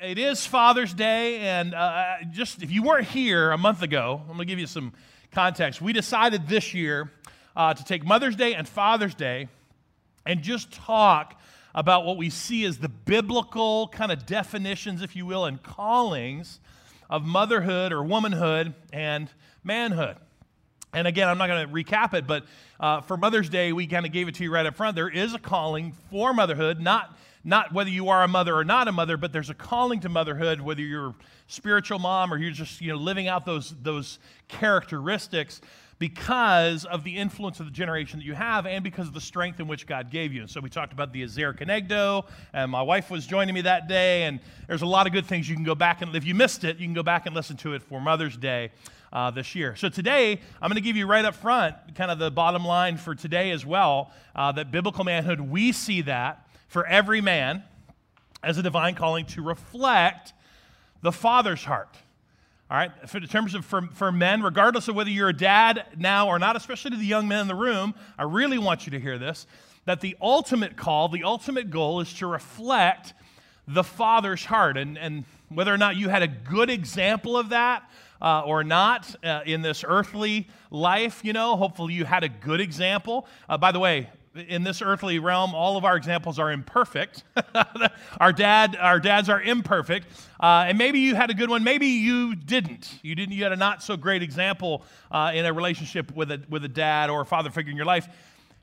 it is Father's Day, and uh, just if you weren't here a month ago, I'm going to give you some context. We decided this year uh, to take Mother's Day and Father's Day and just talk about what we see as the biblical kind of definitions, if you will, and callings of motherhood or womanhood and manhood. And again, I'm not going to recap it, but uh, for Mother's Day, we kind of gave it to you right up front. There is a calling for motherhood, not not whether you are a mother or not a mother, but there's a calling to motherhood, whether you're a spiritual mom or you're just you know living out those those characteristics because of the influence of the generation that you have and because of the strength in which God gave you. And so we talked about the Ezer Kenegdo, and my wife was joining me that day, and there's a lot of good things you can go back and if you missed it, you can go back and listen to it for Mother's Day. Uh, this year. So, today, I'm going to give you right up front kind of the bottom line for today as well uh, that biblical manhood, we see that for every man as a divine calling to reflect the Father's heart. All right, in terms of for, for men, regardless of whether you're a dad now or not, especially to the young men in the room, I really want you to hear this that the ultimate call, the ultimate goal is to reflect the Father's heart. And, and whether or not you had a good example of that uh, or not uh, in this earthly life, you know, hopefully you had a good example. Uh, by the way, in this earthly realm, all of our examples are imperfect. our dad, our dads are imperfect, uh, and maybe you had a good one. Maybe you didn't. You didn't. You had a not so great example uh, in a relationship with a with a dad or a father figure in your life,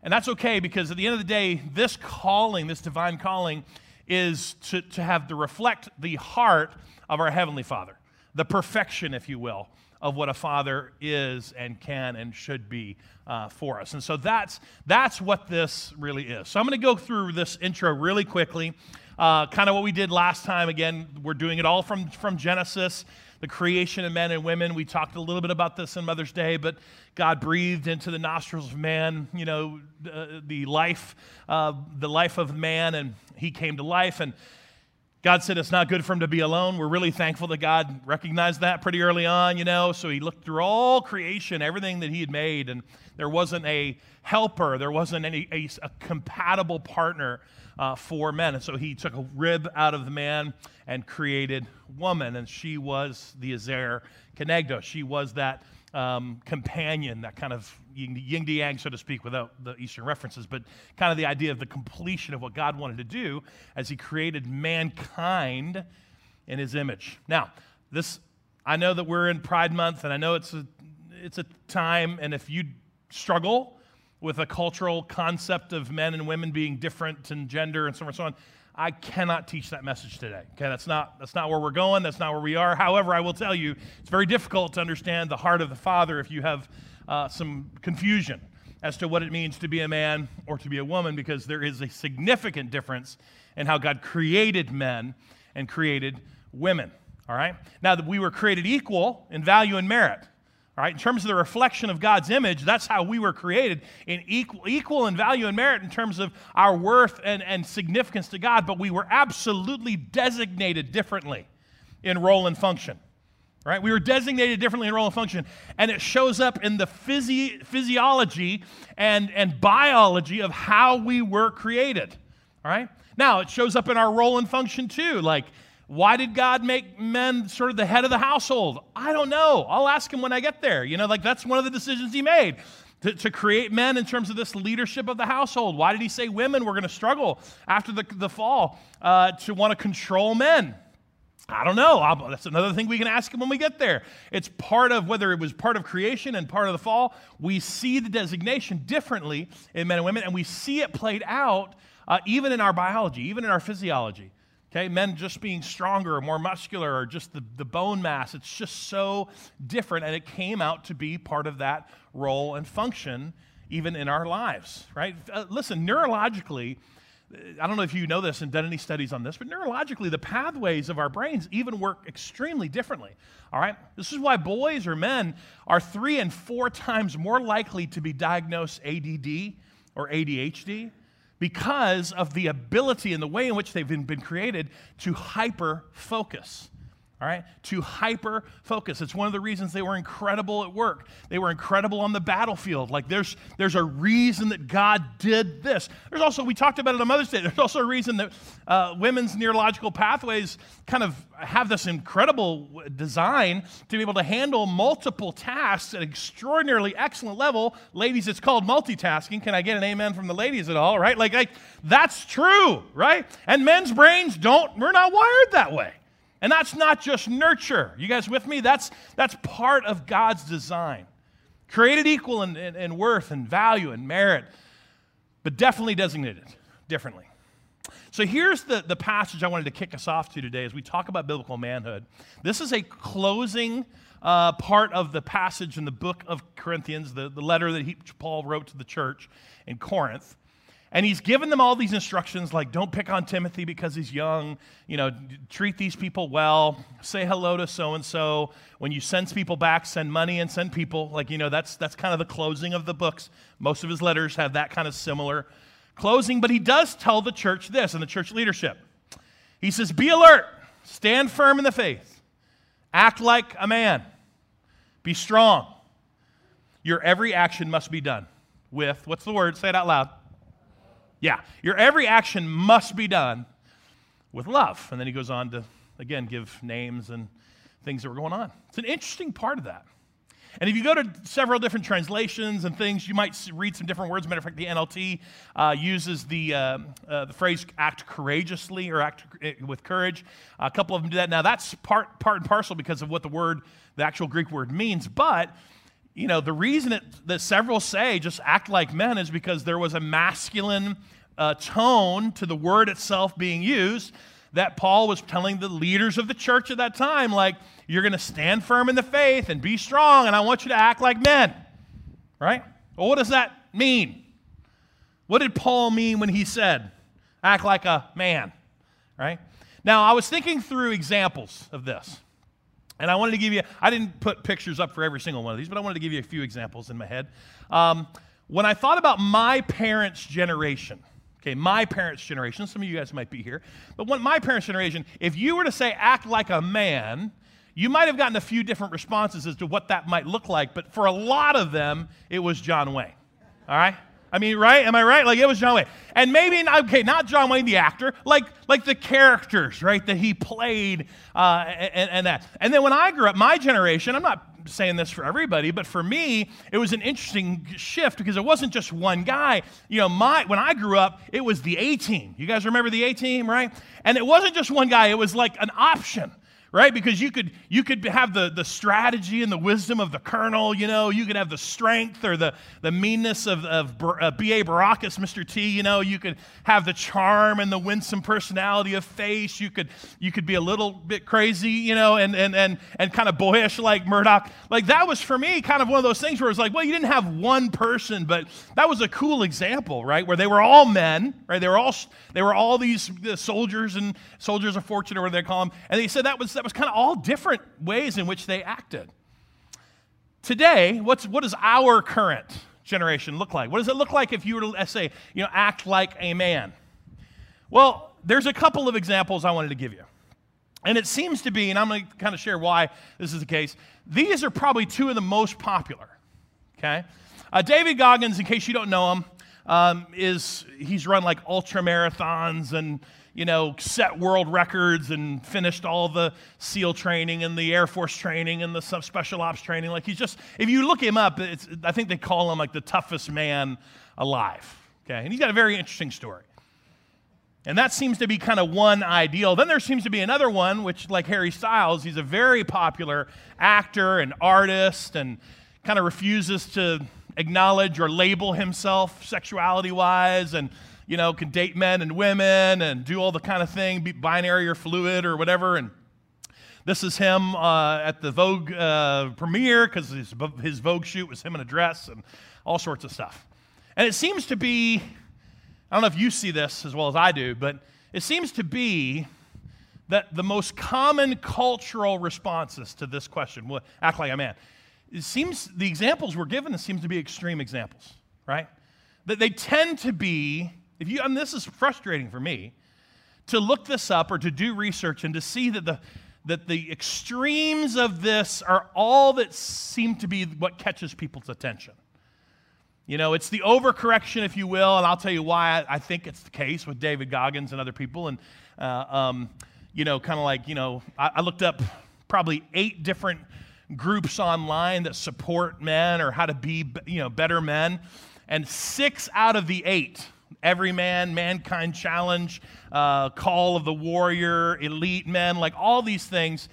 and that's okay because at the end of the day, this calling, this divine calling, is to to have to reflect the heart of our heavenly Father, the perfection, if you will, of what a father is and can and should be uh, for us. And so that's, that's what this really is. So I'm going to go through this intro really quickly. Uh, kind of what we did last time. Again, we're doing it all from, from Genesis, the creation of men and women. We talked a little bit about this on Mother's Day, but God breathed into the nostrils of man, you know, uh, the life, uh, the life of man, and he came to life. And God said it's not good for him to be alone. We're really thankful that God recognized that pretty early on, you know. So he looked through all creation, everything that he had made, and there wasn't a helper, there wasn't any a, a compatible partner uh, for men. And so he took a rib out of the man and created woman, and she was the Ezer Kenegdo. She was that um, companion, that kind of yin to yang, so to speak, without the Eastern references, but kind of the idea of the completion of what God wanted to do as He created mankind in His image. Now, this, I know that we're in Pride Month, and I know it's a, it's a time, and if you struggle with a cultural concept of men and women being different in gender and so on and so on, I cannot teach that message today. Okay, that's not that's not where we're going. That's not where we are. However, I will tell you, it's very difficult to understand the heart of the Father if you have uh, some confusion as to what it means to be a man or to be a woman, because there is a significant difference in how God created men and created women. All right. Now that we were created equal in value and merit. Right, in terms of the reflection of God's image, that's how we were created in equal, equal in value and merit in terms of our worth and, and significance to God, but we were absolutely designated differently in role and function. Right? We were designated differently in role and function, and it shows up in the physi- physiology and, and biology of how we were created. All right? Now, it shows up in our role and function too. Like, why did God make men sort of the head of the household? I don't know. I'll ask him when I get there. You know, like that's one of the decisions he made to, to create men in terms of this leadership of the household. Why did he say women were going to struggle after the, the fall uh, to want to control men? I don't know. I'll, that's another thing we can ask him when we get there. It's part of whether it was part of creation and part of the fall. We see the designation differently in men and women, and we see it played out uh, even in our biology, even in our physiology. Okay, men just being stronger or more muscular or just the, the bone mass, it's just so different. And it came out to be part of that role and function even in our lives, right? Uh, listen, neurologically, uh, I don't know if you know this and done any studies on this, but neurologically, the pathways of our brains even work extremely differently. All right? This is why boys or men are three and four times more likely to be diagnosed ADD or ADHD because of the ability and the way in which they've been, created to hyper focus. All right, to hyper focus. It's one of the reasons they were incredible at work. They were incredible on the battlefield. Like there's, there's a reason that God did this. There's also, we talked about it on Mother's Day, there's also a reason that uh, women's neurological pathways kind of have this incredible design to be able to handle multiple tasks at an extraordinarily excellent level. Ladies, it's called multitasking. Can I get an amen from the ladies at all, right? Like, like that's true, right? And men's brains don't, we're not wired that way. And that's not just nurture. You guys with me? That's, that's part of God's design. Created equal in, in, in worth and value and merit, but definitely designated differently. So here's the, the passage I wanted to kick us off to today as we talk about biblical manhood. This is a closing uh, part of the passage in the book of Corinthians, the, the letter that he, Paul wrote to the church in Corinth. And he's given them all these instructions like don't pick on Timothy because he's young, you know, treat these people well, say hello to so and so. When you send people back, send money and send people. Like, you know, that's that's kind of the closing of the books. Most of his letters have that kind of similar closing, but he does tell the church this and the church leadership. He says, "Be alert, stand firm in the faith. Act like a man. Be strong. Your every action must be done with what's the word? Say it out loud yeah, your every action must be done with love. And then he goes on to, again, give names and things that were going on. It's an interesting part of that. And if you go to several different translations and things, you might read some different words. Matter of fact, the NLT uh, uses the, uh, uh, the phrase act courageously or act with courage. A couple of them do that. Now, that's part, part and parcel because of what the word, the actual Greek word means. But you know, the reason it, that several say just act like men is because there was a masculine uh, tone to the word itself being used that Paul was telling the leaders of the church at that time, like, you're going to stand firm in the faith and be strong, and I want you to act like men. Right? Well, what does that mean? What did Paul mean when he said, act like a man? Right? Now, I was thinking through examples of this. And I wanted to give you, I didn't put pictures up for every single one of these, but I wanted to give you a few examples in my head. Um, when I thought about my parents' generation, okay, my parents' generation, some of you guys might be here, but when my parents' generation, if you were to say act like a man, you might have gotten a few different responses as to what that might look like, but for a lot of them, it was John Wayne. All right? I mean, right? Am I right? Like it was John Wayne. And maybe, okay, not John Wayne the actor, like, like the characters, right, that he played uh, and, and that. And then when I grew up, my generation, I'm not saying this for everybody, but for me, it was an interesting shift because it wasn't just one guy. You know, my when I grew up, it was the A team. You guys remember the A team, right? And it wasn't just one guy, it was like an option right? Because you could you could have the, the strategy and the wisdom of the colonel, you know, you could have the strength or the, the meanness of, of uh, B.A. Baracus, Mr. T, you know, you could have the charm and the winsome personality of face. You could you could be a little bit crazy, you know, and and and and kind of boyish like Murdock. Like that was for me kind of one of those things where it's like, well, you didn't have one person, but that was a cool example, right? Where they were all men, right? They were all they were all these soldiers and soldiers of fortune or whatever they call them. And they said that was that was kind of all different ways in which they acted. Today, what's, what does our current generation look like? What does it look like if you were to say, you know, act like a man? Well, there's a couple of examples I wanted to give you. And it seems to be, and I'm going to kind of share why this is the case, these are probably two of the most popular. Okay? Uh, David Goggins, in case you don't know him, um, is he's run like ultra marathons and you know, set world records and finished all the SEAL training and the Air Force training and the special ops training. Like he's just, if you look him up, I think they call him like the toughest man alive. Okay, and he's got a very interesting story. And that seems to be kind of one ideal. Then there seems to be another one, which, like Harry Styles, he's a very popular actor and artist and kind of refuses to acknowledge or label himself sexuality wise and you know, can date men and women and do all the kind of thing, be binary or fluid or whatever. And this is him uh, at the Vogue uh, premiere because his, his Vogue shoot was him in a dress and all sorts of stuff. And it seems to be, I don't know if you see this as well as I do, but it seems to be that the most common cultural responses to this question, well, act like a man, it seems the examples we're given seems to be extreme examples, right? That they tend to be if you, and this is frustrating for me, to look this up or to do research and to see that the, that the extremes of this are all that seem to be what catches people's attention. You know, it's the overcorrection, if you will, and I'll tell you why I, think it's the case with David Goggins and other people. And, uh, um, you know, kind of like, you know, I, I looked up probably eight different groups online that support men or how to be, you know, better men. And six out of the eight Every Man, Mankind Challenge, uh, Call of the Warrior, Elite Men, like all these things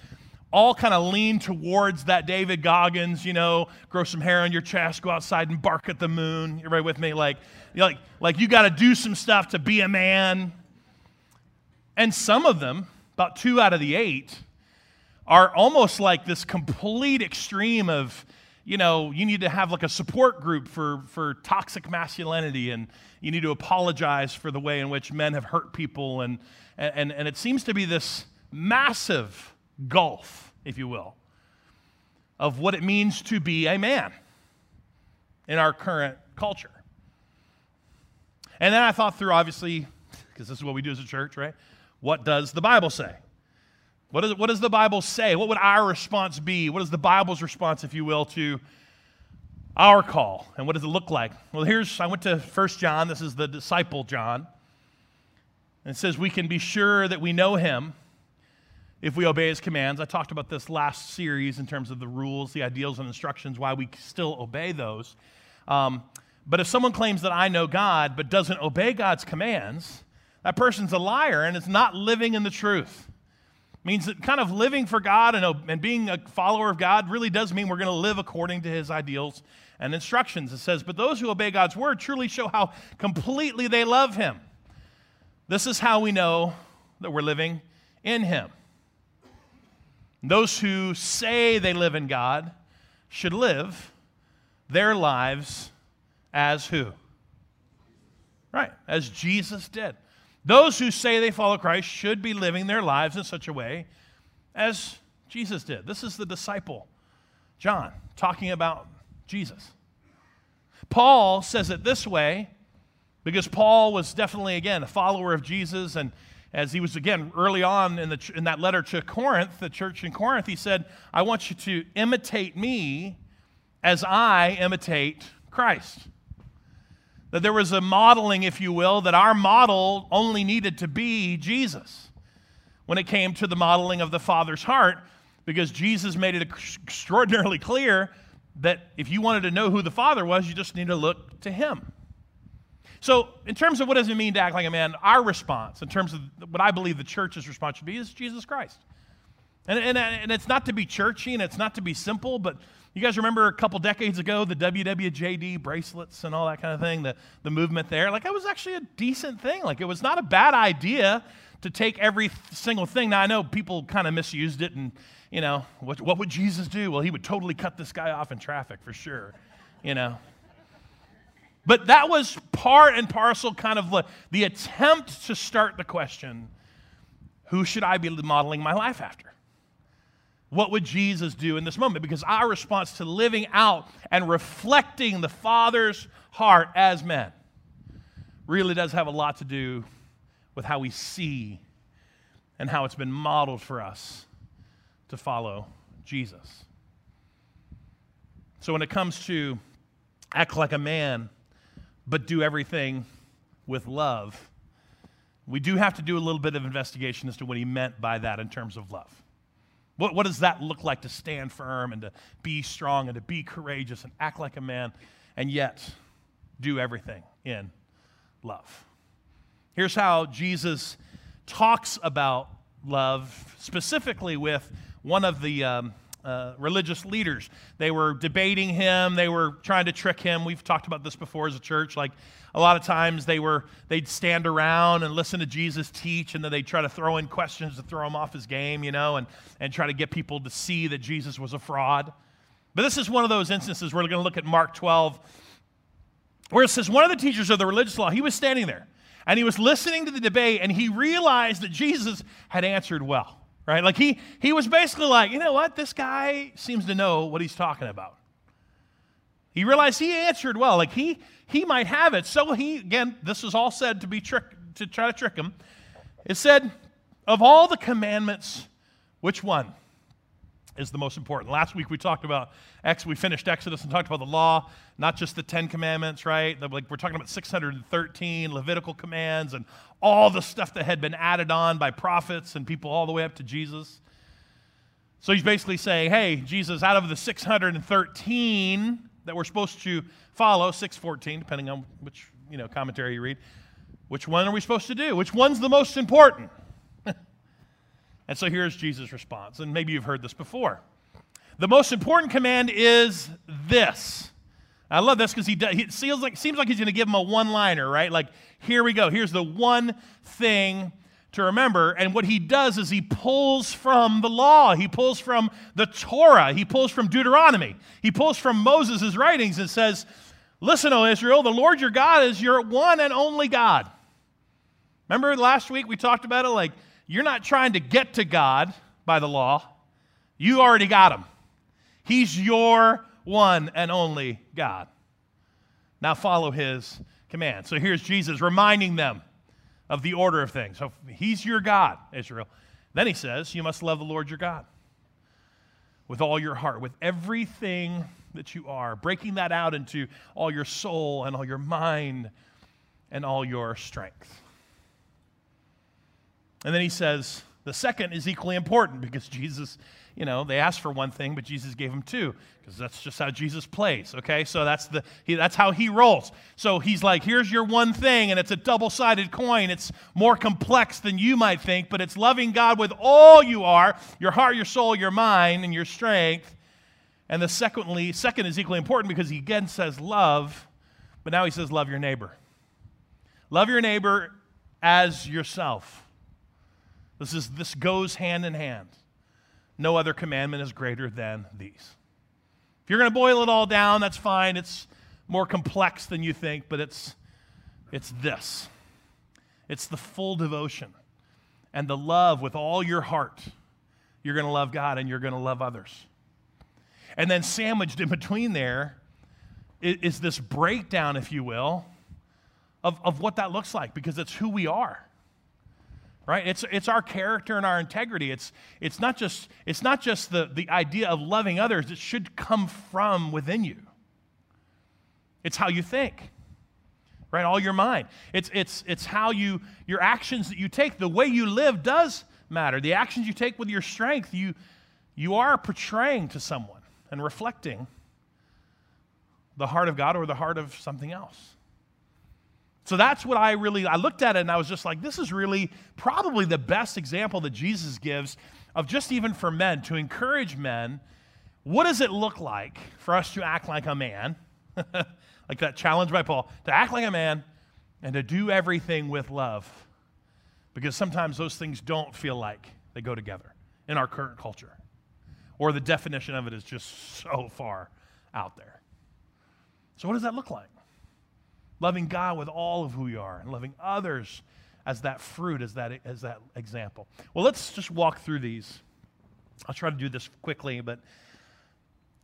all kind of lean towards that David Goggins, you know, grow some hair on your chest, go outside and bark at the moon. You're right with me? Like, like, like you got to do some stuff to be a man. And some of them, about two out of the eight, are almost like this complete extreme of, you know, you need to have like a support group for, for toxic masculinity and, you need to apologize for the way in which men have hurt people. And, and, and it seems to be this massive gulf, if you will, of what it means to be a man in our current culture. And then I thought through, obviously, because this is what we do as a church, right? What does the Bible say? What, is, what does the Bible say? What would our response be? What is the Bible's response, if you will, to our call. And what does it look like? Well, here's, I went to First John. This is the disciple John. And it says, We can be sure that we know him if we obey his commands. I talked about this last series in terms of the rules, the ideals, and instructions, why we still obey those. Um, but if someone claims that I know God but doesn't obey God's commands, that person's a liar and is not living in the truth means that kind of living for God and, and being a follower of God really does mean we're going to live according to his ideals and instructions. It says, But those who obey God's word truly show how completely they love him. This is how we know that we're living in him. Those who say they live in God should live their lives as who? Right, as Jesus did. Those who say they follow Christ should be living their lives in such a way as Jesus did. This is the disciple, John, talking about Jesus. Paul says it this way because Paul was definitely, again, a follower of Jesus. And as he was, again, early on in, the, in that letter to Corinth, the church in Corinth, he said, I want you to imitate me as I imitate Christ. That there was a modeling, if you will, that our model only needed to be Jesus when it came to the modeling of the Father's heart, because Jesus made it extraordinarily clear that if you wanted to know who the Father was, you just need to look to Him. So, in terms of what does it mean to act like a man, our response, in terms of what I believe the church's response should be, is Jesus Christ. And, and, and it's not to be churchy and it's not to be simple, but you guys remember a couple decades ago the WWJD bracelets and all that kind of thing, the, the movement there? Like, it was actually a decent thing. Like, it was not a bad idea to take every single thing. Now, I know people kind of misused it, and, you know, what, what would Jesus do? Well, he would totally cut this guy off in traffic for sure, you know. But that was part and parcel kind of the, the attempt to start the question who should I be modeling my life after? What would Jesus do in this moment? Because our response to living out and reflecting the Father's heart as men really does have a lot to do with how we see and how it's been modeled for us to follow Jesus. So when it comes to act like a man, but do everything with love, we do have to do a little bit of investigation as to what he meant by that in terms of love. What, what does that look like to stand firm and to be strong and to be courageous and act like a man and yet do everything in love? Here's how Jesus talks about love, specifically with one of the um, uh, religious leaders. They were debating him, they were trying to trick him. We've talked about this before as a church. Like a lot of times they were they'd stand around and listen to Jesus teach, and then they'd try to throw in questions to throw him off his game, you know, and, and try to get people to see that Jesus was a fraud. But this is one of those instances we're going to look at Mark 12, where it says one of the teachers of the religious law, he was standing there and he was listening to the debate and he realized that Jesus had answered well right? Like he, he was basically like, you know what? This guy seems to know what he's talking about. He realized he answered well. Like he, he might have it. So he, again, this was all said to be trick, to try to trick him. It said, of all the commandments, Which one is the most important? Last week we talked about Ex. We finished Exodus and talked about the law, not just the Ten Commandments, right? Like we're talking about 613 Levitical commands and all the stuff that had been added on by prophets and people all the way up to Jesus. So he's basically saying, hey, Jesus, out of the 613 that we're supposed to follow, 614, depending on which you know commentary you read, which one are we supposed to do? Which one's the most important? And so here's Jesus' response. And maybe you've heard this before. The most important command is this. I love this because he, he seems like, seems like he's going to give him a one liner, right? Like, here we go. Here's the one thing to remember. And what he does is he pulls from the law, he pulls from the Torah, he pulls from Deuteronomy, he pulls from Moses' writings and says, Listen, O Israel, the Lord your God is your one and only God. Remember last week we talked about it? Like, you're not trying to get to God by the law, you already got him. He's your one and only God. Now follow his command. So here's Jesus reminding them of the order of things. So he's your God, Israel. Then he says, You must love the Lord your God with all your heart, with everything that you are, breaking that out into all your soul and all your mind and all your strength. And then he says, the second is equally important because Jesus you know, they asked for one thing, but Jesus gave them two because that's just how Jesus plays. Okay, so that's the he, that's how he rolls. So he's like, here's your one thing, and it's a double-sided coin. It's more complex than you might think, but it's loving God with all you are, your heart, your soul, your mind, and your strength. And the secondly, second is equally important because he again says love, but now he says love your neighbor. Love your neighbor as yourself. This is this goes hand in hand. No other commandment is greater than these. If you're going to boil it all down, that's fine. It's more complex than you think, but it's, it's this it's the full devotion and the love with all your heart. You're going to love God and you're going to love others. And then, sandwiched in between there is this breakdown, if you will, of, of what that looks like because it's who we are right? It's, it's our character and our integrity. It's, it's not just, it's not just the, the idea of loving others. It should come from within you. It's how you think right? All your mind. It's, it's, it's how you your actions that you take. The way you live does matter. The actions you take with your strength you you are portraying to someone and reflecting the heart of god or the heart of something else so that's what I really I looked at it and I was just like this is really probably the best example that Jesus gives of just even for men to encourage men what does it look like for us to act like a man like that challenge by Paul to act like a man and to do everything with love because sometimes those things don't feel like they go together in our current culture or the definition of it is just so far out there. So what does that look like? Loving God with all of who you are, and loving others as that fruit, as that, as that example. Well, let's just walk through these. I'll try to do this quickly, but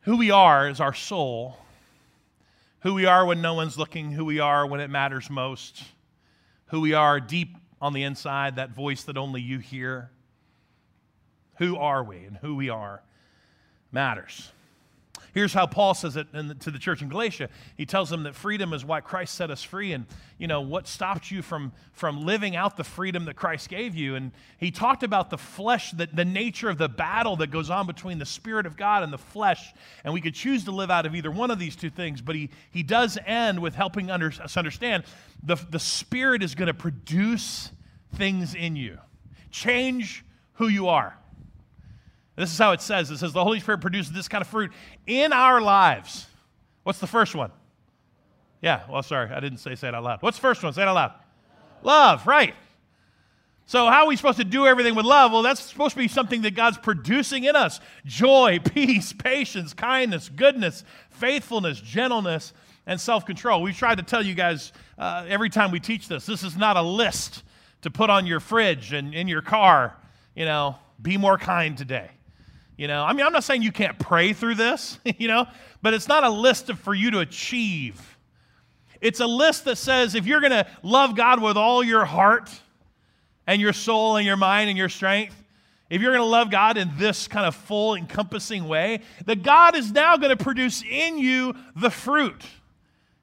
who we are is our soul. Who we are when no one's looking, who we are when it matters most, who we are deep on the inside, that voice that only you hear. Who are we and who we are matters. Here's how Paul says it the, to the church in Galatia. He tells them that freedom is why Christ set us free, and you know what stopped you from from living out the freedom that Christ gave you. And he talked about the flesh, the, the nature of the battle that goes on between the Spirit of God and the flesh. And we could choose to live out of either one of these two things. But he he does end with helping under, us understand the the Spirit is going to produce things in you, change who you are. This is how it says it says the Holy Spirit produces this kind of fruit in our lives. What's the first one? Yeah, well, sorry, I didn't say say it out loud. What's the first one? Say it out loud. Love, right. So, how are we supposed to do everything with love? Well, that's supposed to be something that God's producing in us joy, peace, patience, kindness, goodness, faithfulness, gentleness, and self control. We've tried to tell you guys uh, every time we teach this this is not a list to put on your fridge and in your car, you know, be more kind today. You know, I mean, I'm not saying you can't pray through this, you know, but it's not a list for you to achieve. It's a list that says if you're going to love God with all your heart and your soul and your mind and your strength, if you're going to love God in this kind of full, encompassing way, that God is now going to produce in you the fruit.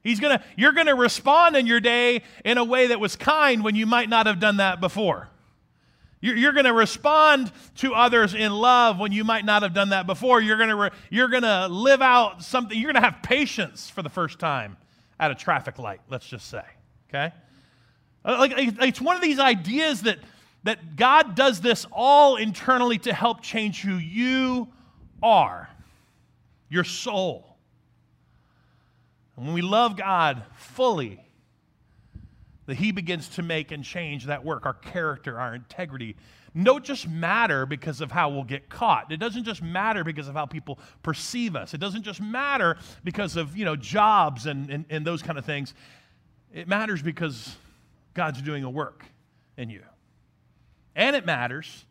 He's gonna, you're going to respond in your day in a way that was kind when you might not have done that before. You're, going to respond to others in love when you might not have done that before. You're going to live out something. You're going to have patience for the first time at a traffic light, let's just say. Okay? Uh, like, it's one of these ideas that, that God does this all internally to help change who you are, your soul. And when we love God fully, that He begins to make and change that work, our character, our integrity. Don't just matter because of how we'll get caught. It doesn't just matter because of how people perceive us. It doesn't just matter because of you know jobs and, and, and those kind of things. It matters because God's doing a work in you. And it matters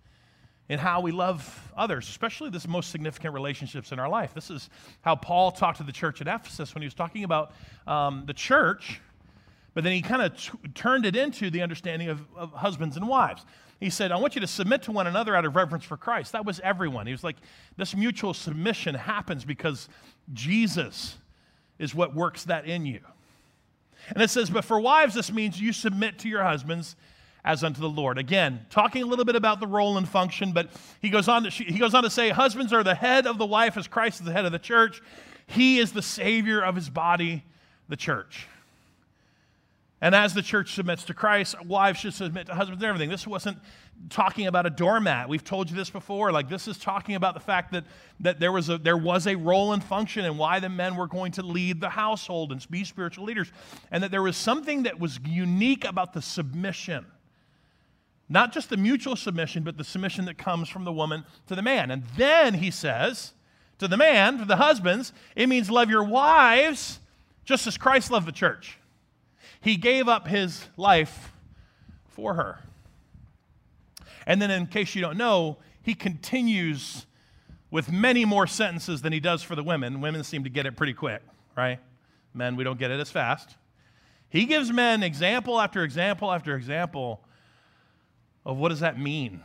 in how we love others, especially the most significant relationships in our life. This is how Paul talked to the church at Ephesus when he was talking about um, the church, but then he kind of t- turned it into the understanding of, of husbands and wives. He said, I want you to submit to one another out of reverence for Christ. That was everyone. He was like, this mutual submission happens because Jesus is what works that in you. And it says, But for wives, this means you submit to your husbands as unto the Lord. Again, talking a little bit about the role and function, but he goes on to, he goes on to say, Husbands are the head of the wife as Christ is the head of the church. He is the Savior of his body, the church. And as the church submits to Christ, wives should submit to husbands and everything. This wasn't talking about a doormat. We've told you this before. Like this is talking about the fact that, that there, was a, there was a role and function and why the men were going to lead the household and be spiritual leaders. And that there was something that was unique about the submission. Not just the mutual submission, but the submission that comes from the woman to the man. And then he says to the man, to the husbands, it means love your wives just as Christ loved the church. He gave up his life for her. And then, in case you don't know, he continues with many more sentences than he does for the women. Women seem to get it pretty quick, right? Men, we don't get it as fast. He gives men example after example after example of what does that mean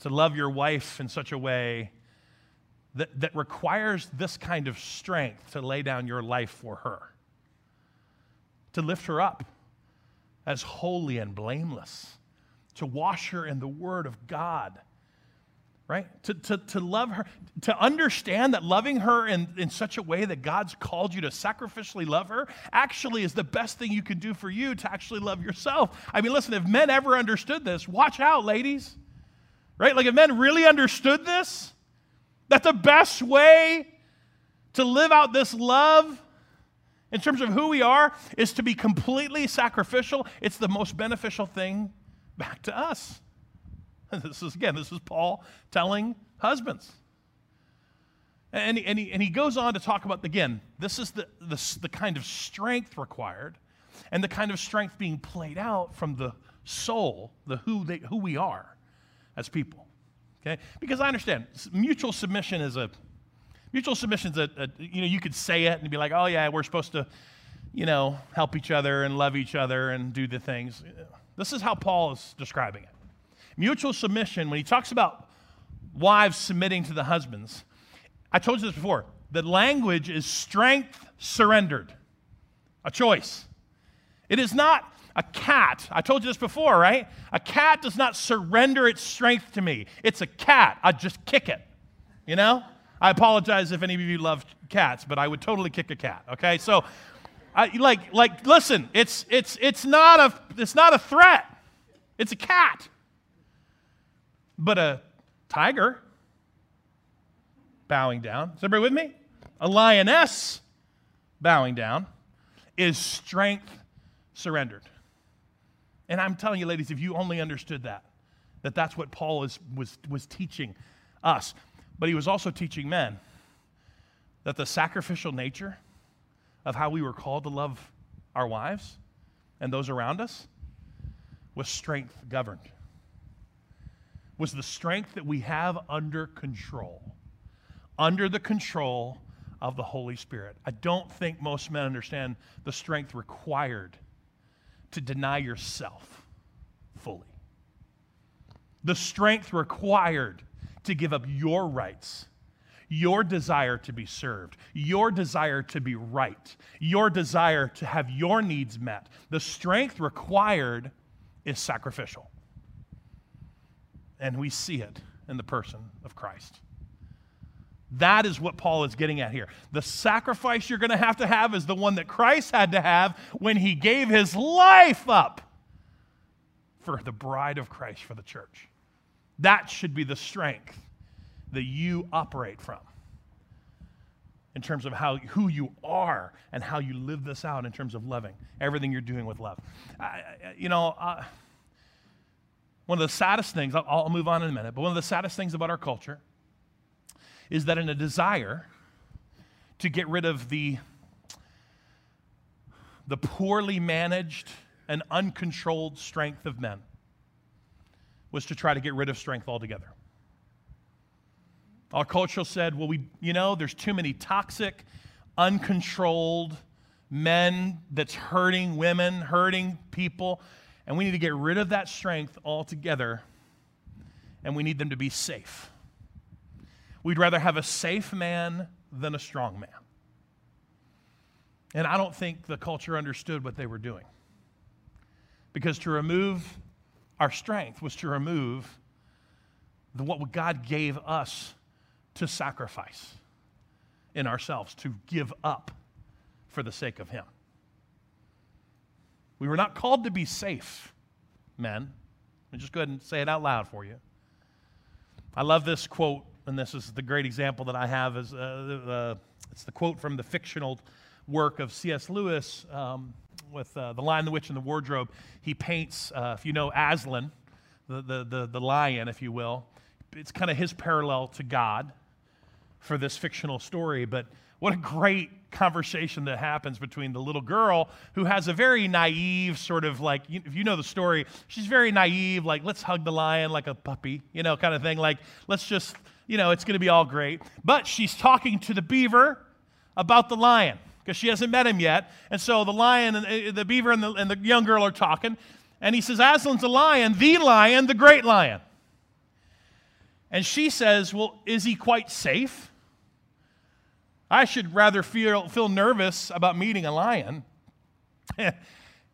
to love your wife in such a way that, that requires this kind of strength to lay down your life for her to lift her up as holy and blameless, to wash her in the Word of God, right? To, to, to love her, to understand that loving her in, in such a way that God's called you to sacrificially love her actually is the best thing you can do for you to actually love yourself. I mean, listen, if men ever understood this, watch out, ladies, right? Like, if men really understood this, that the best way to live out this love in terms of who we are, is to be completely sacrificial. It's the most beneficial thing back to us. And this is, again, this is Paul telling husbands. And, and, he, and he goes on to talk about, again, this is the, the, the kind of strength required and the kind of strength being played out from the soul, the who, they, who we are as people. Okay? Because I understand mutual submission is a Mutual submission is a, a, you know, you could say it and be like, oh, yeah, we're supposed to, you know, help each other and love each other and do the things. This is how Paul is describing it. Mutual submission, when he talks about wives submitting to the husbands, I told you this before. The language is strength surrendered, a choice. It is not a cat. I told you this before, right? A cat does not surrender its strength to me. It's a cat. I just kick it, you know? I apologize if any of you love cats, but I would totally kick a cat. Okay, so, I, like, like, listen, it's it's it's not a it's not a threat. It's a cat, but a tiger bowing down. Is everybody with me? A lioness bowing down is strength surrendered. And I'm telling you, ladies, if you only understood that, that that's what Paul is, was, was teaching us. But he was also teaching men that the sacrificial nature of how we were called to love our wives and those around us was strength governed. Was the strength that we have under control, under the control of the Holy Spirit. I don't think most men understand the strength required to deny yourself fully. the strength required to give up your rights, your desire to be served, your desire to be right, your desire to have your needs met. The strength required is sacrificial. And we see it in the person of Christ. That is what Paul is getting at here. The sacrifice you're going to have to have is the one that Christ had to have when he gave his life up for the bride of Christ, for the church. That should be the strength that you operate from in terms of how, who you are and how you live this out in terms of loving, everything you're doing with love. I, you know, one of the saddest things, I'll, I'll move on in a minute, but one of the saddest things about our culture is that in a desire to get rid of the, the poorly managed and uncontrolled strength of men was to try to get rid of strength altogether. Our culture said, well, we, you know, there's too many toxic, uncontrolled men that's hurting women, hurting people, and we need to get rid of that strength altogether, and we need them to be safe. We'd rather have a safe man than a strong man. And I don't think the culture understood what they were doing. Because to remove our strength was to remove the, what God gave us to sacrifice in ourselves, to give up for the sake of Him. We were not called to be safe, men. Let me just go ahead and say it out loud for you. I love this quote, and this is the great example that I have. Is uh, uh, it's the quote from the fictional work of C.S. Lewis um, with uh, the Lion, the Witch, and the Wardrobe. He paints, uh, if you know Aslan, the, the, the, the lion, if you will. It's kind of his parallel to God for this fictional story, but what a great conversation that happens between the little girl who has a very naive sort of like, if you know the story, she's very naive, like, let's hug the lion like a puppy, you know, kind of thing. Like, let's just, you know, it's going to be all great. But she's talking to the beaver about the lion because she hasn't met him yet. And so the lion and uh, the beaver and the, and the young girl are talking. And he says, Aslan's a lion, the lion, the great lion. And she says, Well, is he quite safe? I should rather feel, feel nervous about meeting a lion. and,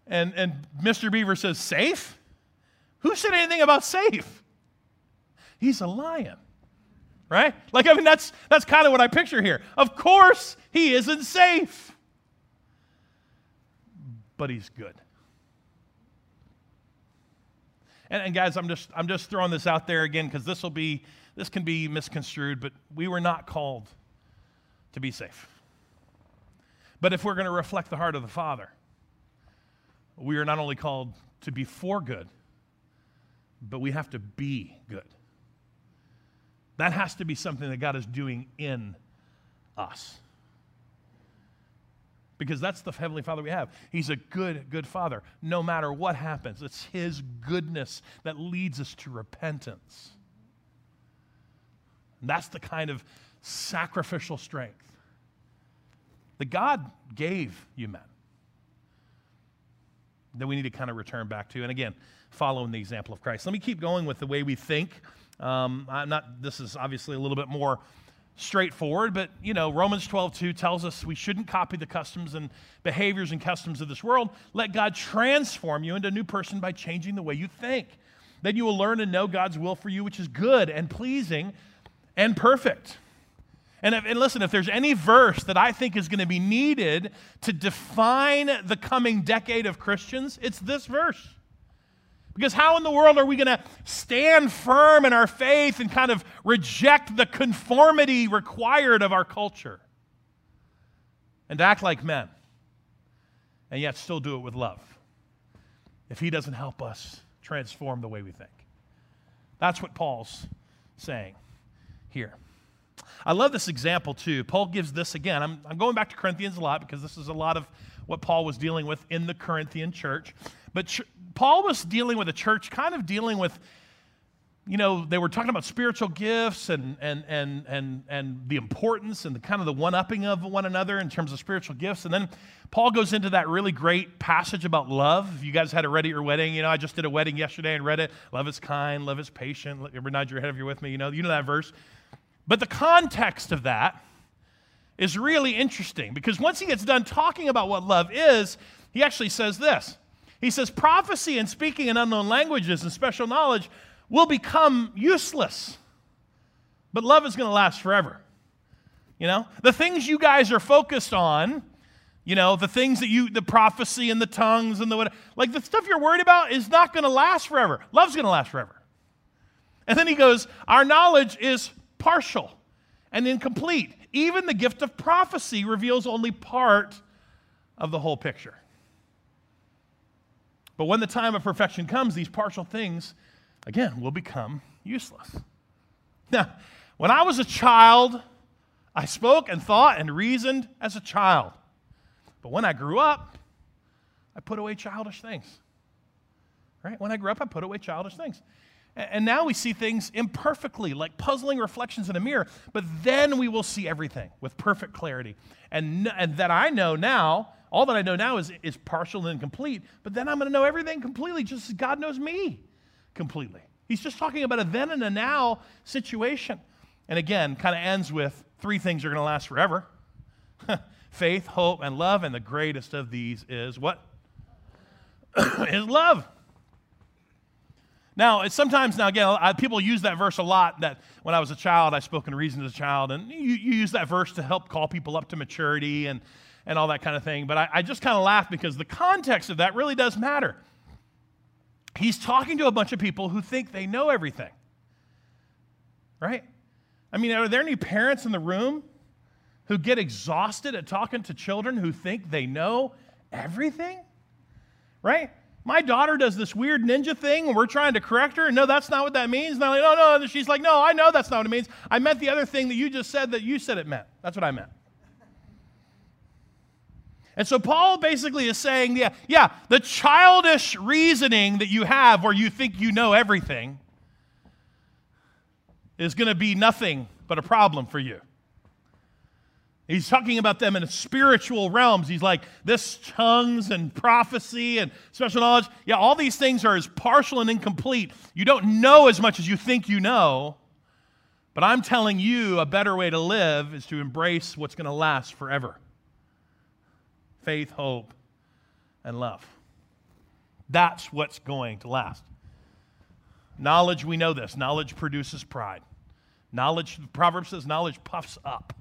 and Mr. Beaver says, Safe? Who said anything about safe? He's a lion. Right? Like, I mean, that's, that's kind of what I picture here. Of course, he isn't safe, but he's good. And, and guys, I'm just, I'm just throwing this out there again because this will be, this can be misconstrued, but we were not called to be safe. But if we're going to reflect the heart of the Father, we are not only called to be for good, but we have to be good. That has to be something that God is doing in us. Because that's the Heavenly Father we have. He's a good, good Father. No matter what happens, it's His goodness that leads us to repentance. And that's the kind of sacrificial strength that God gave you men that we need to kind of return back to. And again, following the example of Christ. Let me keep going with the way we think. Um, I'm not, this is obviously a little bit more straightforward, but you know, Romans 12, 2 tells us we shouldn't copy the customs and behaviors and customs of this world. Let God transform you into a new person by changing the way you think. Then you will learn and know God's will for you, which is good and pleasing and perfect. And, if, and listen, if there's any verse that I think is going to be needed to define the coming decade of Christians, it's this verse. Because how in the world are we going to stand firm in our faith and kind of reject the conformity required of our culture and act like men and yet still do it with love if He doesn't help us transform the way we think? That's what Paul's saying here. I love this example too. Paul gives this again. I'm, I'm going back to Corinthians a lot because this is a lot of what Paul was dealing with in the Corinthian church. But Paul was dealing with a church, kind of dealing with you know, they were talking about spiritual gifts and, and, and, and, and the importance and the kind of the one upping of one another in terms of spiritual gifts. And then Paul goes into that really great passage about love. If you guys had it read at your wedding, you know, I just did a wedding yesterday and read it. Love is kind, love is patient. Every nod your head if you're with me, you know, you know that verse. But the context of that is really interesting because once he gets done talking about what love is, he actually says this. He says, prophecy and speaking in unknown languages and special knowledge will become useless. But love is going to last forever. You know, the things you guys are focused on, you know, the things that you, the prophecy and the tongues and the what, like the stuff you're worried about is not going to last forever. Love's going to last forever. And then he goes, Our knowledge is partial and incomplete. Even the gift of prophecy reveals only part of the whole picture. But when the time of perfection comes, these partial things again, will become useless. Now, when I was a child, I spoke and thought and reasoned as a child. But when I grew up, I put away childish things. Right? When I grew up, I put away childish things. And now we see things imperfectly, like puzzling reflections in a mirror, but then we will see everything with perfect clarity. And, and that I know now, all that I know now is, is partial and incomplete, but then I'm going to know everything completely just as God knows me completely. He's just talking about a then and a now situation. And again, kind of ends with three things are going to last forever faith, hope, and love. And the greatest of these is what? is love. Now, it's sometimes, now again, I, people use that verse a lot that when I was a child, I spoke in reason as a child. And you, you use that verse to help call people up to maturity and, and all that kind of thing. But I, I just kind of laugh because the context of that really does matter he's talking to a bunch of people who think they know everything. Right? I mean, are there any parents in the room who get exhausted at talking to children who think they know everything? Right? My daughter does this weird ninja thing, and we're trying to correct her. No, that's not what that means. And I'm like, no, no. And she's like, no, I know that's not what it means. I meant the other thing that you just said that you said it meant. That's what I meant. And so Paul basically is saying, yeah, yeah, the childish reasoning that you have where you think you know everything is going to be nothing but a problem for you. He's talking about them in spiritual realms. He's like, this tongues and prophecy and special knowledge. Yeah, all these things are as partial and incomplete. You don't know as much as you think you know. But I'm telling you, a better way to live is to embrace what's going to last forever faith, hope, and love. That's what's going to last. Knowledge, we know this. Knowledge produces pride. Knowledge, Proverbs says, knowledge puffs up.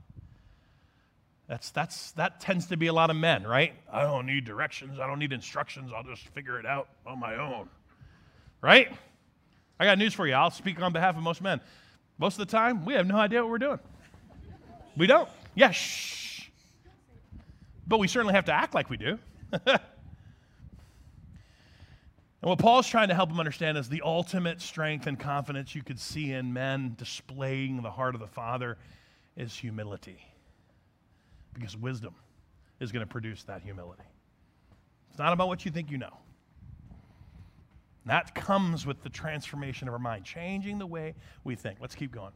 That's, that's, that tends to be a lot of men, right? I don't need directions. I don't need instructions. I'll just figure it out on my own. Right? I got news for you. I'll speak on behalf of most men. Most of the time, we have no idea what we're doing. We don't. Shh but we certainly have to act like we do. and what Paul's trying to help them understand is the ultimate strength and confidence you could see in men displaying the heart of the Father is humility. Because wisdom is going to produce that humility. It's not about what you think you know. That comes with the transformation of our mind, changing the way we think. Let's keep going.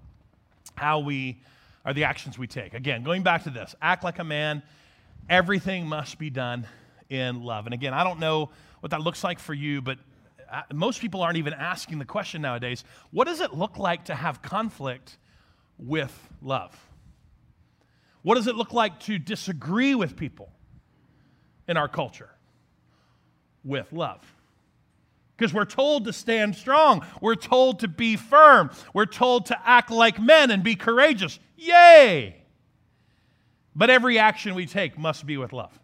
How we are the actions we take. Again, going back to this act like a man everything must be done in love. And again, I don't know what that looks like for you, but uh, most people aren't even asking the question nowadays what does it look like to have conflict with love? What does it look like to disagree with people in our culture with love? Because we're told to stand strong. We're told to be firm. We're told to act like men and be courageous. Yay! But every action we take must be with love.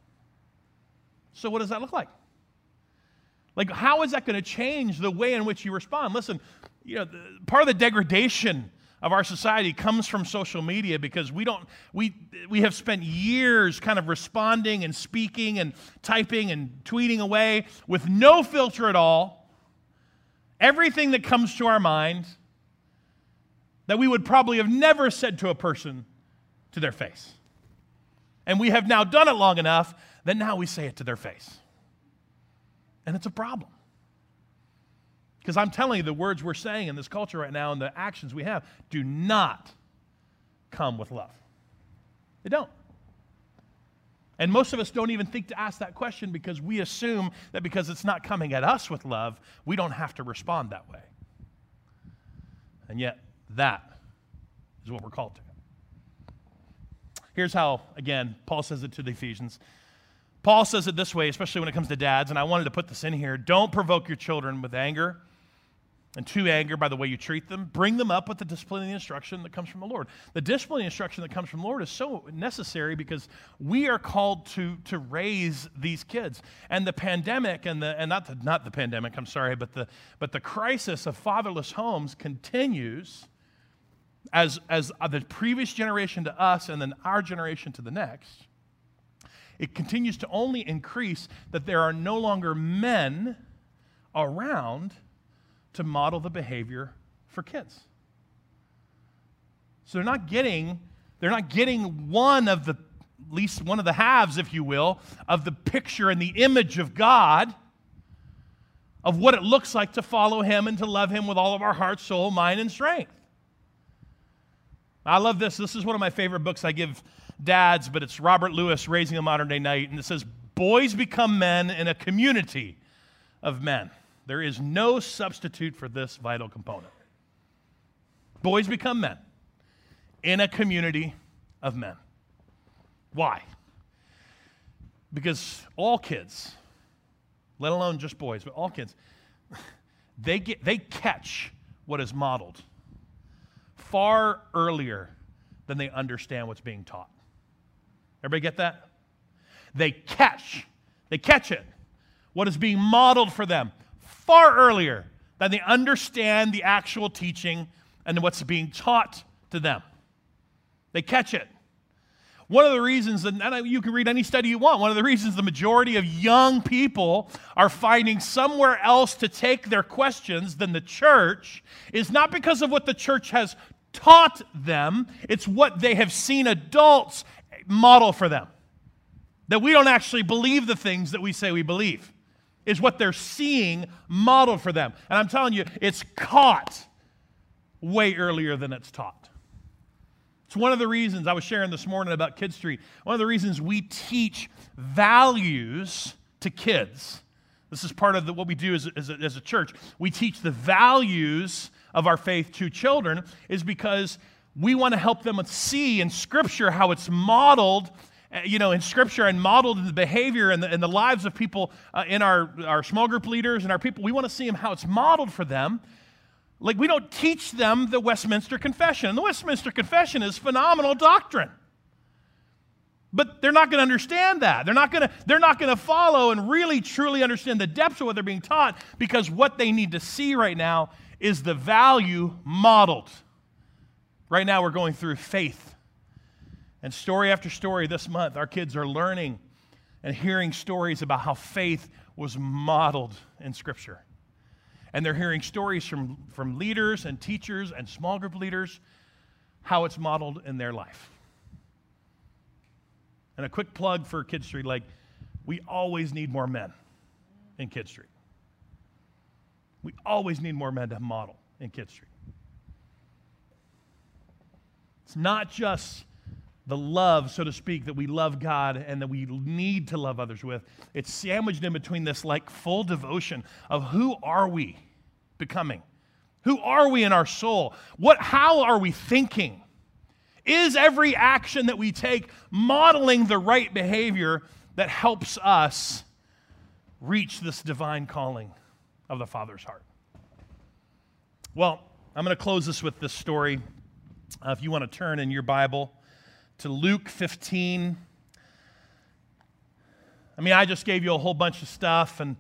So, what does that look like? Like, how is that going to change the way in which you respond? Listen, you know, part of the degradation of our society comes from social media because we don't we we have spent years kind of responding and speaking and typing and tweeting away with no filter at all everything that comes to our mind that we would probably have never said to a person to their face and we have now done it long enough that now we say it to their face. And it's a problem. Because I'm telling you, the words we're saying in this culture right now and the actions we have do not come with love. They don't. And most of us don't even think to ask that question because we assume that because it's not coming at us with love, we don't have to respond that way. And yet, that is what we're called to. Here's how, again, Paul says it to the Ephesians. Paul says it this way, especially when it comes to dads, and I wanted to put this in here. Don't provoke your children with anger and to anger by the way you treat them. Bring them up with the discipline and the instruction that comes from the Lord. The discipline and instruction that comes from the Lord is so necessary because we are called to, to raise these kids. And the pandemic and the and not the, not the pandemic, I'm sorry, but the but the crisis of fatherless homes continues as, as uh, the previous generation to us and then our generation to the next, it continues to only increase that there are no longer men around to model the behavior for kids. So they're not getting, they're not getting one of the, at least one of the halves, if you will, of the picture and the image of God of what it looks like to follow Him and to love Him with all of our heart, soul, mind, and strength. I love this. This is one of my favorite books I give dads, but it's Robert Lewis, Raising a Modern Day Knight. And it says, Boys become men in a community of men. There is no substitute for this vital component. Boys become men in a community of men. Why? Because all kids, let alone just boys, but all kids, they, get, they catch what is modeled far earlier than they understand what's being taught. Everybody get that? They catch, they catch it, what is being modeled for them far earlier than they understand the actual teaching and what's being taught to them. They catch it. One of the reasons, and you can read any study you want, one of the reasons the majority of young people are finding somewhere else to take their questions than the church is not because of what the church has taught them, it's what they have seen adults model for them. That we don't actually believe the things that we say we believe, is what they're seeing modeled for them. And I'm telling you, it's caught way earlier than it's taught. It's one of the reasons I was sharing this morning about Kid Street. One of the reasons we teach values to kids. This is part of the, what we do as, as, a, as a church. We teach the values of our faith to children is because we want to help them see in Scripture how it's modeled, eh, you know, in Scripture and modeled in the behavior and the, and the lives of people uh, in our, our small group leaders and our people. We want to see them how it's modeled for them. Like, we don't teach them the Westminster Confession. And the Westminster Confession is phenomenal doctrine. But they're not going to understand that. They're not going to they're not going to follow and really truly understand the depths of what they're being taught because what they need to see right now is the value modeled. Right now, we're going through faith. And story after story this month, our kids are learning and hearing stories about how faith was modeled in Scripture. And they're hearing stories from, from leaders and teachers and small group leaders, how it's modeled in their life. And a quick plug for Kid Street like, we always need more men in Kid Street. We always need more men to model in Kid Street. It's not just the love, so to speak, that we love God and that we need to love others with. It's sandwiched in between this like full devotion of who are we becoming? Who are we in our soul? What how are we thinking? Is every action that we take modeling the right behavior that helps us reach this divine calling of the Father's heart. Well, I'm going to close this with this story. Uh, if you want to turn in your Bible to Luke 15. I mean, I just gave you a whole bunch of stuff and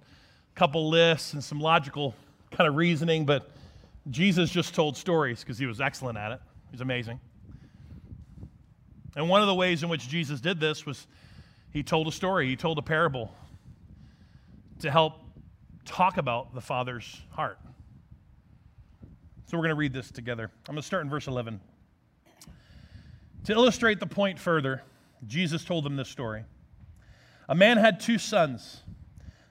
a couple lists and some logical kind of reasoning, but Jesus just told stories because he was excellent at it. He's amazing. And one of the ways in which Jesus did this was he told a story, he told a parable to help talk about the Father's heart. So we're going to read this together. I'm going to start in verse 11. To illustrate the point further, Jesus told them this story. A man had two sons.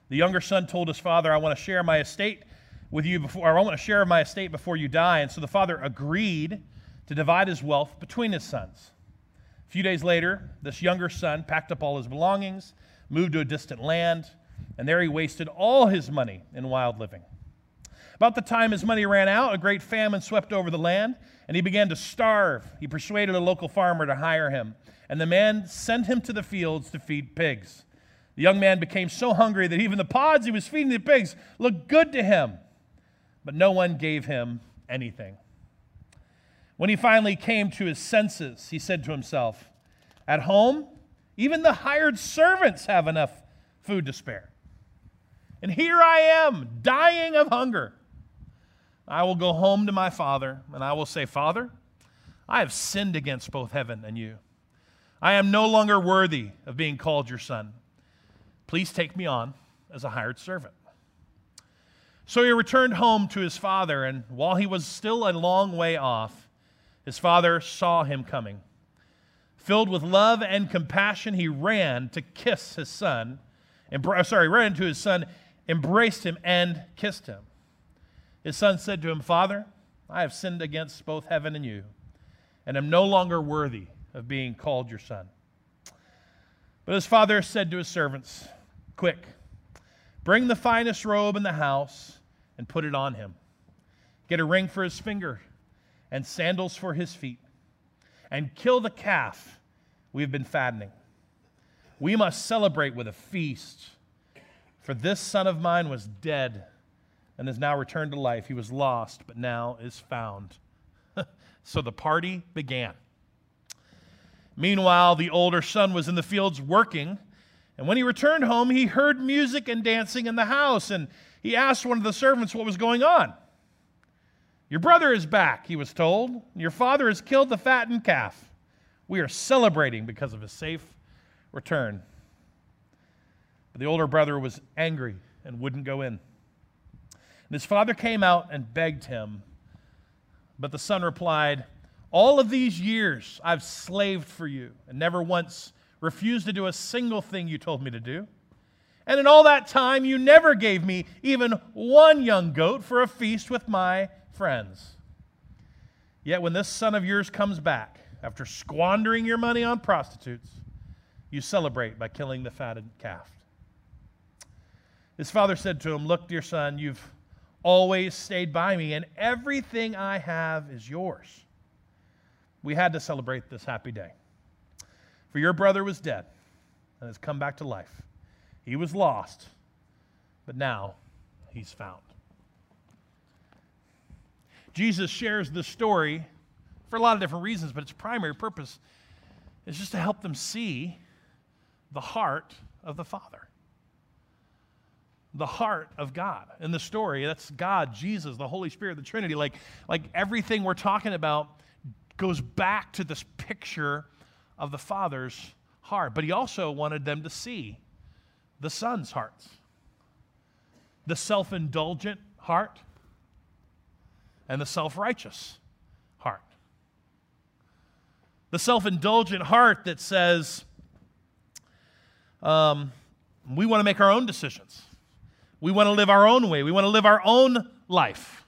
The younger son told his father, I want to share my estate with you before, or I want to share my estate before you die. And so the father agreed to divide his wealth between his sons. Few days later, this younger son packed up all his belongings, moved to a distant land, and there he wasted all his money in wild living. About the time his money ran out, a great famine swept over the land, and he began to starve. He persuaded a local farmer to hire him, and the man sent him to the fields to feed pigs. The young man became so hungry that even the pods he was feeding the pigs looked good to him, but no one gave him anything. When he finally came to his senses, he said to himself, At home, even the hired servants have enough food to spare. And here I am, dying of hunger. I will go home to my father, and I will say, Father, I have sinned against both heaven and you. I am no longer worthy of being called your son. Please take me on as a hired servant. So he returned home to his father, and while he was still a long way off, his father saw him coming. Filled with love and compassion, he ran to kiss his son. Embra- uh, sorry, ran to his son, embraced him, and kissed him. His son said to him, Father, I have sinned against both heaven and you, and am no longer worthy of being called your son. But his father said to his servants, Quick, bring the finest robe in the house and put it on him. Get a ring for his finger and sandals for his feet, and kill the calf we have been fattening. We must celebrate with a feast, for this son of mine was dead and is now returned to life. He was lost, but now is found. so the party began. Meanwhile, the older son was in the fields working, and when he returned home, he heard music and dancing in the house, and he asked one of the servants what was going on. Your brother is back, he was told. Your father has killed the fattened calf. We are celebrating because of his safe return. But the older brother was angry and wouldn't go in. And his father came out and begged him. But the son replied, All of these years I've slaved for you and never once refused to do a single thing you told me to do. And in all that time, you never gave me even one young goat for a feast with my friends. Yet when this son of yours comes back, after squandering your money on prostitutes, you celebrate by killing the fatted calf. His father said to him, Look, dear son, you've always stayed by me, and everything I have is yours. We had to celebrate this happy day. For your brother was dead and has come back to life. He was lost, but now he's found. Jesus shares this story for a lot of different reasons, but its primary purpose is just to help them see the heart of the Father the heart of God in the story. That's God, Jesus, the Holy Spirit, the Trinity. Like, like everything we're talking about goes back to this picture of the Father's heart. But he also wanted them to see the Son's hearts the self indulgent heart and the self righteous heart. The self indulgent heart that says, um, we want to make our own decisions. We want to live our own way. We want to live our own life.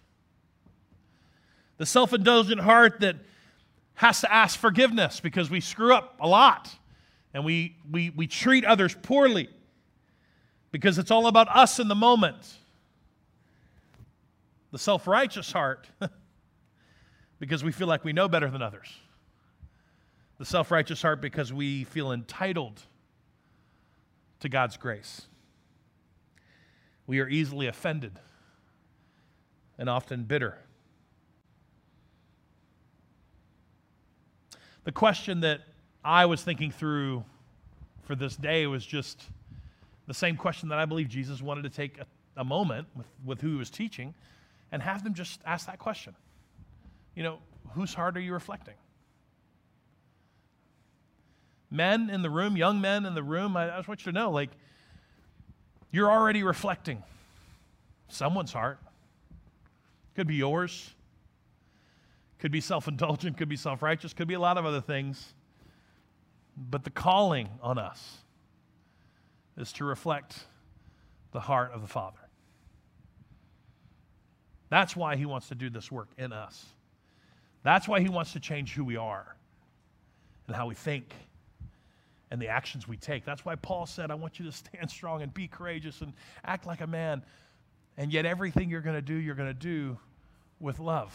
The self indulgent heart that has to ask forgiveness because we screw up a lot and we, we, we treat others poorly because it's all about us in the moment. The self righteous heart because we feel like we know better than others. The self righteous heart because we feel entitled to God's grace. We are easily offended and often bitter. The question that I was thinking through for this day was just the same question that I believe Jesus wanted to take a, a moment with, with who he was teaching and have them just ask that question. You know, whose heart are you reflecting? Men in the room, young men in the room, I, just want you to know like, you're already reflecting someone's heart. Could be yours, could be self indulgent, could be self righteous, could be a lot of other things. But the calling on us is to reflect the heart of the Father. That's why he wants to do this work in us. That's why he wants to change who we are and how we think and the actions we take. That's why Paul said, I want you to stand strong and be courageous and act like a man. And yet, everything you're going to do, you're going to do with love.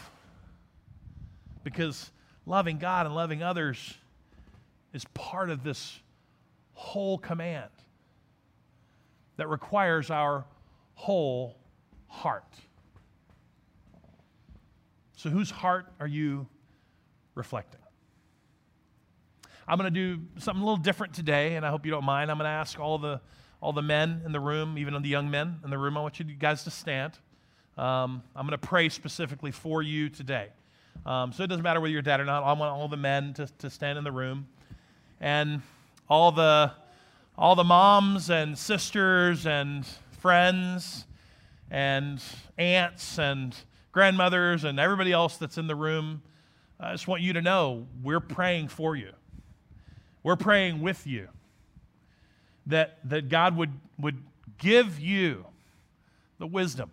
Because loving God and loving others is part of this whole command that requires our whole heart. So, whose heart are you reflecting? I'm going to do something a little different today, and I hope you don't mind. I'm going to ask all the, all the men in the room, even the young men in the room, I want you guys to stand. Um, I'm going to pray specifically for you today. Um, so it doesn't matter whether you're dad or not. I want all the men to, to stand in the room. And all the, all the moms and sisters and friends and aunts and grandmothers and everybody else that's in the room, I just want you to know we're praying for you. We're praying with you that, that God would, would give you the wisdom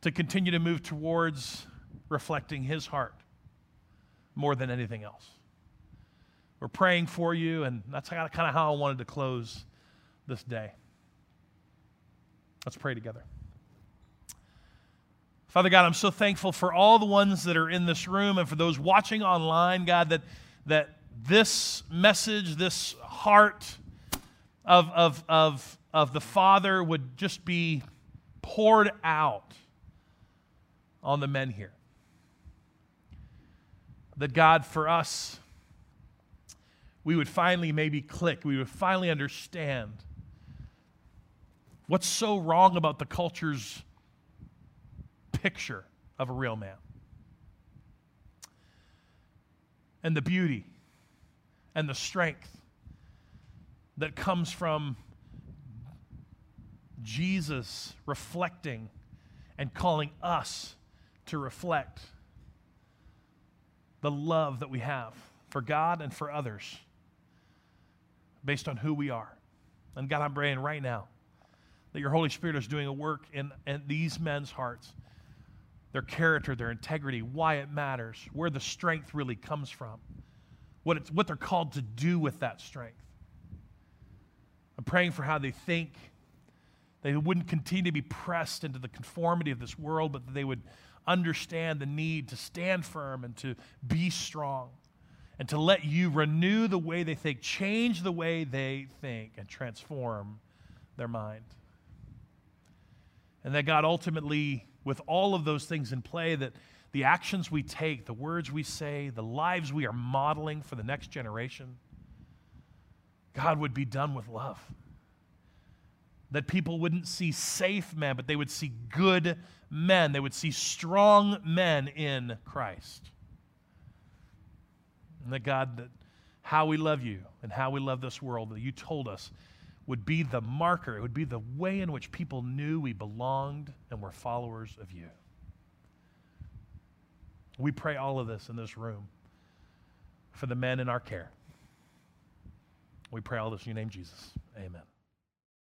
to continue to move towards reflecting His heart more than anything else. We're praying for you, and that's kind of how I wanted to close this day. Let's pray together. Father God, I'm so thankful for all the ones that are in this room and for those watching online, God, that, that this message, this heart of, of, of, of the Father would just be poured out on the men here. That God, for us, we would finally maybe click, we would finally understand what's so wrong about the culture's picture of a real man and the beauty and the strength that comes from Jesus reflecting and calling us to reflect the love that we have for God and for others based on who we are. And God, I'm praying right now that your Holy Spirit is doing a work in, in these men's hearts, their character, their integrity, why it matters, where the strength really comes from what, it's, what they're called to do with that strength. I'm praying for how they think. They wouldn't continue to be pressed into the conformity of this world, but that they would understand the need to stand firm and to be strong and to let you renew the way they think, change the way they think, and transform their mind. And that God ultimately, with all of those things in play, that the actions we take, the words we say, the lives we are modeling for the next generation, God would be done with love. That people wouldn't see safe men, but they would see good men. They would see strong men in Christ. And that God, that how we love you and how we love this world that you told us would be the marker, it would be the way in which people knew we belonged and were followers of you. We pray all of this in this room for the men in our care. We pray all this in your name, Jesus. Amen.